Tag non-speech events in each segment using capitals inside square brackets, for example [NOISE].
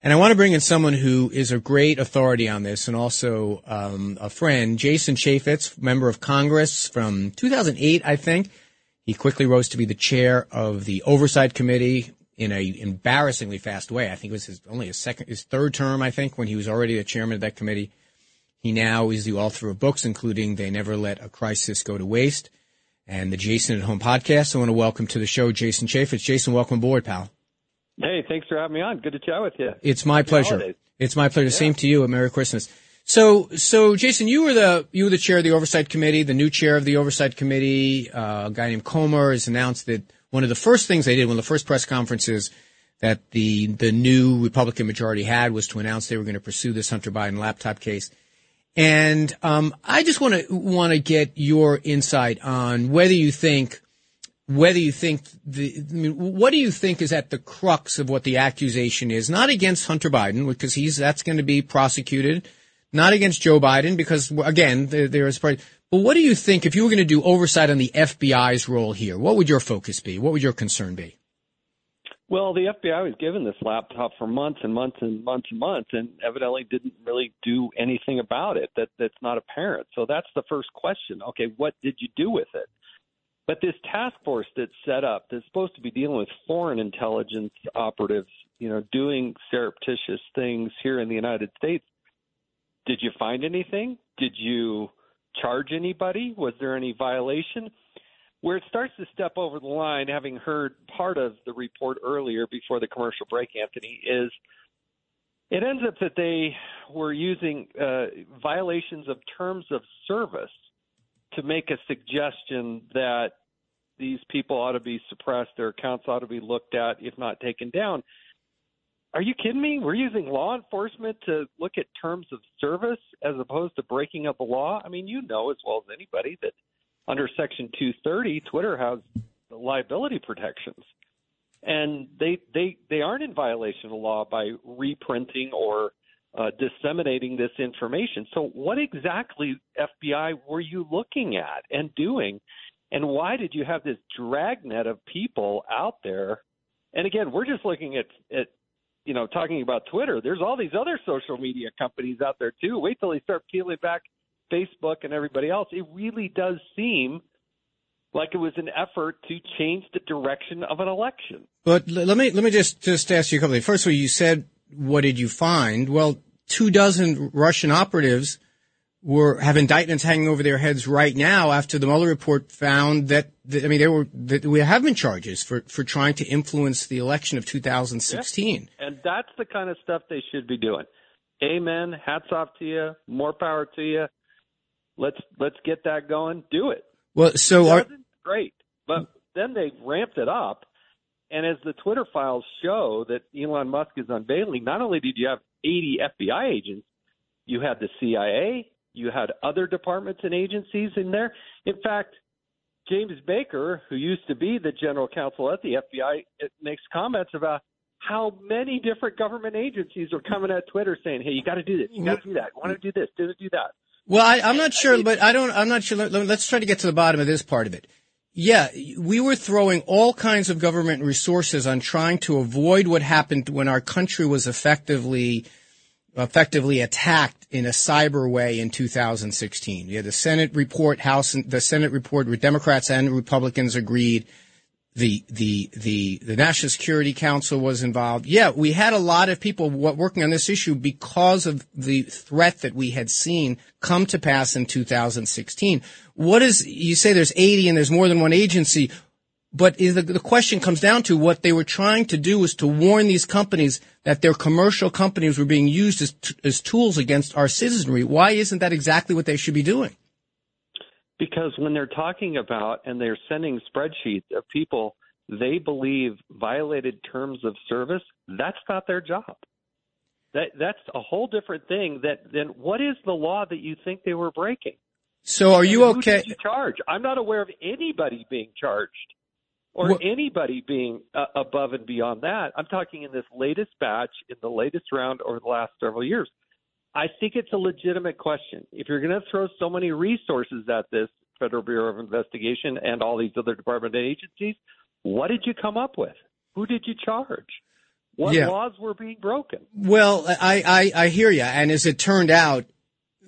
And I want to bring in someone who is a great authority on this and also um, a friend, Jason Chaffetz, member of Congress from 2008, I think. He quickly rose to be the chair of the Oversight Committee in a embarrassingly fast way. I think it was his, only his second, his third term, I think, when he was already the chairman of that committee. He now is the author of books, including They Never Let a Crisis Go to Waste and the Jason at Home podcast. I want to welcome to the show Jason Chaffetz. Jason, welcome aboard, pal. Hey, thanks for having me on. Good to chat with you. It's my Happy pleasure. Holidays. It's my pleasure. Yeah. Same to you. A Merry Christmas. So, so Jason, you were the you were the chair of the Oversight Committee. The new chair of the Oversight Committee, uh, a guy named Comer, has announced that one of the first things they did, one of the first press conferences that the the new Republican majority had, was to announce they were going to pursue this Hunter Biden laptop case. And um, I just want to want to get your insight on whether you think whether you think the, I mean, what do you think is at the crux of what the accusation is? Not against Hunter Biden, because he's, that's going to be prosecuted. Not against Joe Biden, because again, there, there is part, but what do you think if you were going to do oversight on the FBI's role here? What would your focus be? What would your concern be? Well, the FBI was given this laptop for months and months and months and months, and evidently didn't really do anything about it. That that's not apparent. So that's the first question. Okay, what did you do with it? But this task force that's set up that's supposed to be dealing with foreign intelligence operatives, you know, doing surreptitious things here in the United States, did you find anything? Did you charge anybody? Was there any violation? Where it starts to step over the line, having heard part of the report earlier before the commercial break, Anthony, is it ends up that they were using uh, violations of terms of service to make a suggestion that these people ought to be suppressed, their accounts ought to be looked at, if not taken down. Are you kidding me? We're using law enforcement to look at terms of service as opposed to breaking up a law. I mean, you know as well as anybody that under Section 230, Twitter has liability protections, and they they they aren't in violation of the law by reprinting or uh, disseminating this information. So, what exactly FBI were you looking at and doing? And why did you have this dragnet of people out there? And again, we're just looking at, at you know, talking about Twitter. There's all these other social media companies out there too. Wait till they start peeling back Facebook and everybody else. It really does seem like it was an effort to change the direction of an election. But let me let me just just ask you a couple things. First of all, you said what did you find? Well, two dozen Russian operatives were have indictments hanging over their heads right now after the Mueller report found that, that I mean, there were that we have been charges for for trying to influence the election of 2016. Yeah. And that's the kind of stuff they should be doing. Amen. Hats off to you. More power to you. Let's let's get that going. Do it. Well, so are, great, but then they ramped it up. And as the Twitter files show that Elon Musk is unveiling, not only did you have 80 FBI agents, you had the CIA, you had other departments and agencies in there. In fact, James Baker, who used to be the general counsel at the FBI, makes comments about how many different government agencies are coming at Twitter saying, "Hey, you got to do this, you got to do that, you want to do this, do do that." Well, I, am not sure, but I don't. I'm not sure. Let's try to get to the bottom of this part of it. Yeah, we were throwing all kinds of government resources on trying to avoid what happened when our country was effectively effectively attacked in a cyber way in 2016. We had the Senate report, House, the Senate report Democrats and Republicans agreed. The, the, the, the National Security Council was involved. Yeah, we had a lot of people working on this issue because of the threat that we had seen come to pass in 2016. What is, you say there's 80 and there's more than one agency. But the, the question comes down to what they were trying to do was to warn these companies that their commercial companies were being used as, as tools against our citizenry. Why isn't that exactly what they should be doing? Because when they're talking about and they're sending spreadsheets of people they believe violated terms of service, that's not their job. That that's a whole different thing. That then what is the law that you think they were breaking? So are you And okay? you charge? I'm not aware of anybody being charged or Well- anybody being uh, above and beyond that. I'm talking in this latest batch, in the latest round over the last several years. I think it's a legitimate question. If you're going to throw so many resources at this Federal Bureau of Investigation and all these other department and agencies, what did you come up with? Who did you charge? What Yeah. laws were being broken? Well, I, I, I hear you. And as it turned out,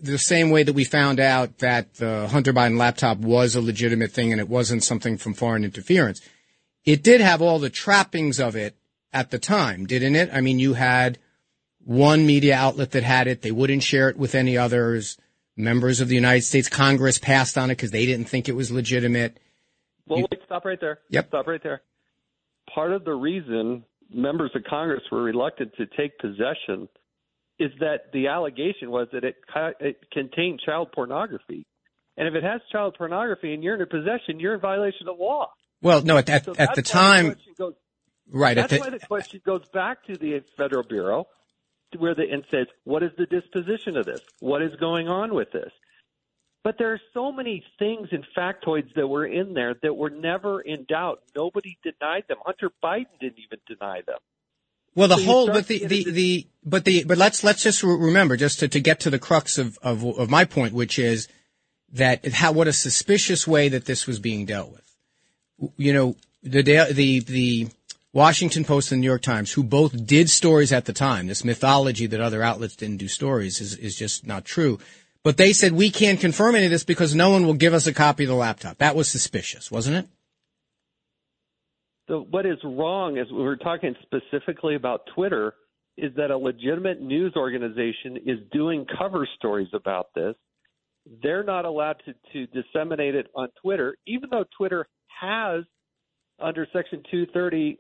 the same way that we found out that the Hunter Biden laptop was a legitimate thing and it wasn't something from foreign interference, it did have all the trappings of it at the time, didn't it? I mean, you had one media outlet that had it. They wouldn't share it with any others. Members of the United States Congress passed on it because they didn't think it was legitimate. Well, You- wait, stop right there. Yep. Stop right there. Part of the reason members of Congress were reluctant to take possession is that the allegation was that it, it contained child pornography. And if it has child pornography and you're in possession, you're in violation of law. Well, no, at, at, So at the time, question goes, right. At that's the, why the question goes back to the Federal Bureau, where the and says, "What is the disposition of this? What is going on with this?" But there are so many things and factoids that were in there that were never in doubt. Nobody denied them. Hunter Biden didn't even deny them. Well, the So whole, but the, the, the, but the, but let's, let's just re- remember, just to, to get to the crux of, of, of my point, which is that how, what a suspicious way that this was being dealt with. You know, the, the, the Washington Post and the New York Times, who both did stories at the time, this mythology that other outlets didn't do stories is, is just not true. But they said we can't confirm any of this because no one will give us a copy of the laptop. That was suspicious, wasn't it? So what is wrong is we were talking specifically about Twitter is that a legitimate news organization is doing cover stories about this. They're not allowed to, to disseminate it on Twitter, even though Twitter has under Section 230,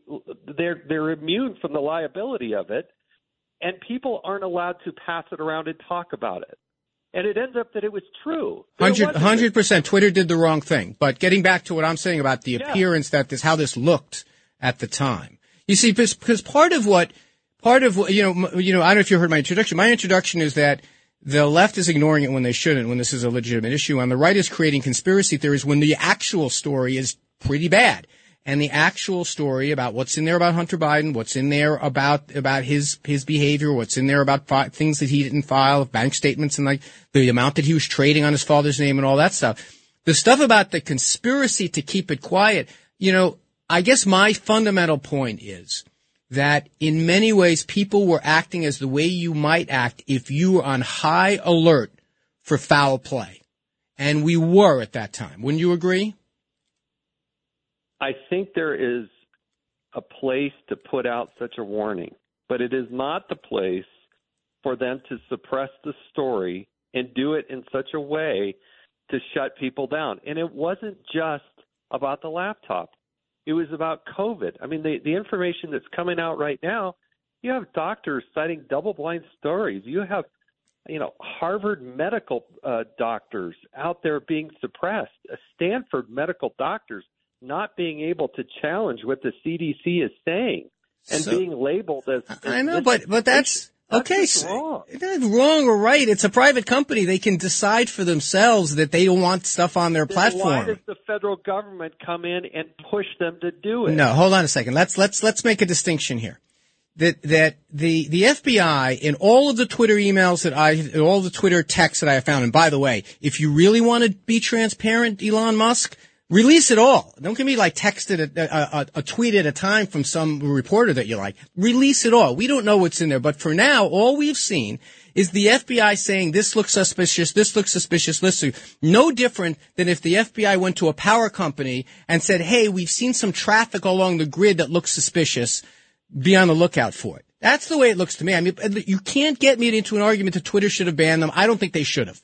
they're they're immune from the liability of it, and people aren't allowed to pass it around and talk about it. And it ends up that it was true. Hundred percent. Twitter did the wrong thing. But getting back to what I'm saying about the Yeah. appearance that this, how this looked at the time. You see, because, part of what, part of what, you know, you know, I don't know if you heard my introduction. My introduction is that the left is ignoring it when they shouldn't, when this is a legitimate issue, and the right is creating conspiracy theories when the actual story is pretty bad. And the actual story about what's in there about Hunter Biden, what's in there about about his his behavior, what's in there about fi- things that he didn't file, bank statements, and like the amount that he was trading on his father's name and all that stuff. The stuff about the conspiracy to keep it quiet, you know, I guess my fundamental point is that in many ways people were acting as the way you might act if you were on high alert for foul play. And we were at that time. Wouldn't you agree? I think there is a place to put out such a warning, but it is not the place for them to suppress the story and do it in such a way to shut people down. And it wasn't just about the laptop. It was about COVID. I mean, the, the information that's coming out right now, you have doctors citing double blind stories. You have, you know, Harvard medical uh, doctors out there being suppressed, Stanford medical doctors not being able to challenge what the CDC is saying and So- being labeled as. I know, but but that's That's okay. so- wrong. That's wrong or right. It's a private company. They can decide for themselves that they don't want stuff on their Then Why platform. does the federal government come in and push them to do it? No, hold on a second. Let's let's let's make a distinction here. That that the the FBI in all of the Twitter emails that I all the Twitter texts that I have found. And by the way, if you really want to be transparent, Elon Musk, release it all. Don't give me like texted a, a, a, tweet at a time from some reporter that you like. Release it all. We don't know what's in there, but for now, all we've seen is the FBI saying this looks suspicious, this looks suspicious, this no different than if the FBI went to a power company and said, "Hey, we've seen some traffic along the grid that looks suspicious. Be on the lookout for it." That's the way it looks to me. I mean, you can't get me into an argument that Twitter should have banned them. I don't think they should have.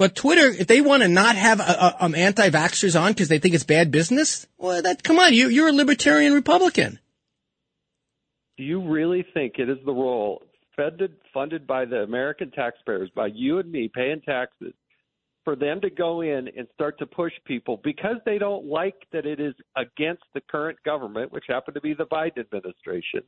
But Twitter, if they want to not have a, a, um, anti-vaxxers on because they think it's bad business, well, that come on, you, you're a libertarian Republican. Do you really think it is the role funded funded by the American taxpayers, by you and me paying taxes, for them to go in and start to push people because they don't like that it is against the current government, which happened to be the Biden administration,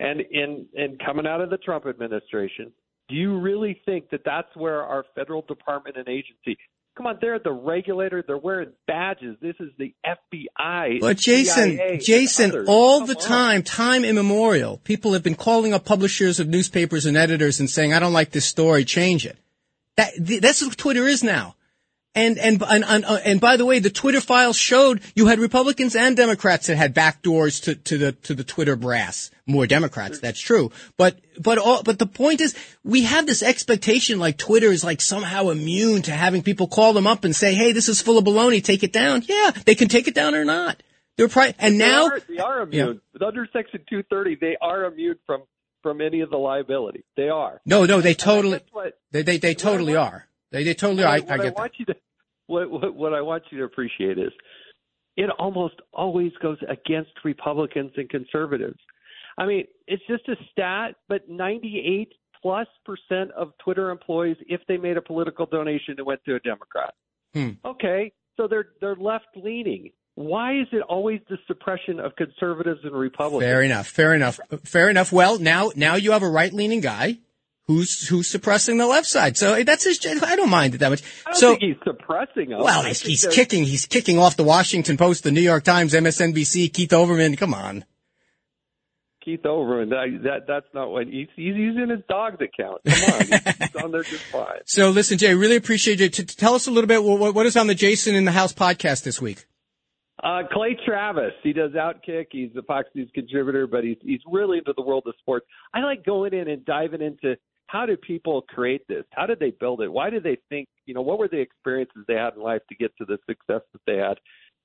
And in and coming out of the Trump administration, do you really think that that's where our federal department and agency? Come on, they're the regulator. They're wearing badges. This is the FBI. But Jason, CIA, Jason, all the Come time, on. time immemorial, people have been calling up publishers of newspapers and editors and saying, "I don't like this story, change it." That that's what Twitter is now. And and and and, and by the way, the Twitter files showed you had Republicans and Democrats that had backdoors to, to the to the Twitter brass. More Democrats, that's true. But but all, but the point is, we have this expectation like Twitter is like somehow immune to having people call them up and say, "Hey, this is full of baloney. Take it down." Yeah, they can take it down or not. They're pri- and now they are, they are immune. Under Section 230, they are immune from from any of the liability. They are. no, no, they totally they they, they totally are. They they totally. I, what I get that. want you to what, what what I want you to appreciate is it almost always goes against Republicans and conservatives. I mean, it's just a stat, but 98 plus percent of Twitter employees, if they made a political donation, it went to a Democrat. Hmm. Okay, so they're they're left leaning. Why is it always the suppression of conservatives and Republicans? Fair enough. Fair enough. Fair enough. Well, now now you have a right leaning guy who's who's suppressing the left side. So that's his. I don't mind it that much. I don't so think he's suppressing them. well, he's, he's kicking. He's kicking off the Washington Post, the New York Times, MSNBC, Keith Olbermann. Come on. Keith Olbermann. That, that that's not what he's, he's using his dog's account. Come on, he's, on there just fine. [LAUGHS] So listen, Jay, really appreciate you. T- t- tell us a little bit. What, what is on the Jason in the House podcast this week? Uh, Clay Travis, he does Outkick. He's a Fox News contributor, but he's he's really into the world of sports. I like going in and diving into how did people create this? How did they build it? Why did they think? You know, what were the experiences they had in life to get to the success that they had?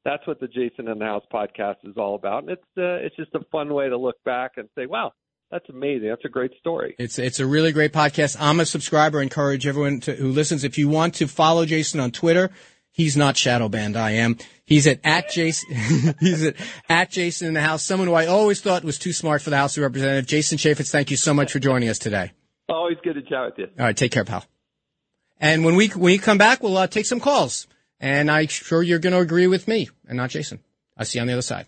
That's what the Jason in the House podcast is all about, and it's uh, it's just a fun way to look back and say, wow, that's amazing. That's a great story. It's it's a really great podcast. I'm a subscriber. Encourage everyone to, who listens. If you want to follow Jason on Twitter, he's not shadow banned. I am. He's at at Jason. [LAUGHS] he's at at Jason in the House. Someone who I always thought was too smart for the House of Representatives. Jason Chaffetz, thank you so much for joining us today. Always good to chat with you. All right, take care, pal. And when we when we come back, we'll uh, take some calls. And I'm sure you're going to agree with me and not Jason. I'll see you on the other side.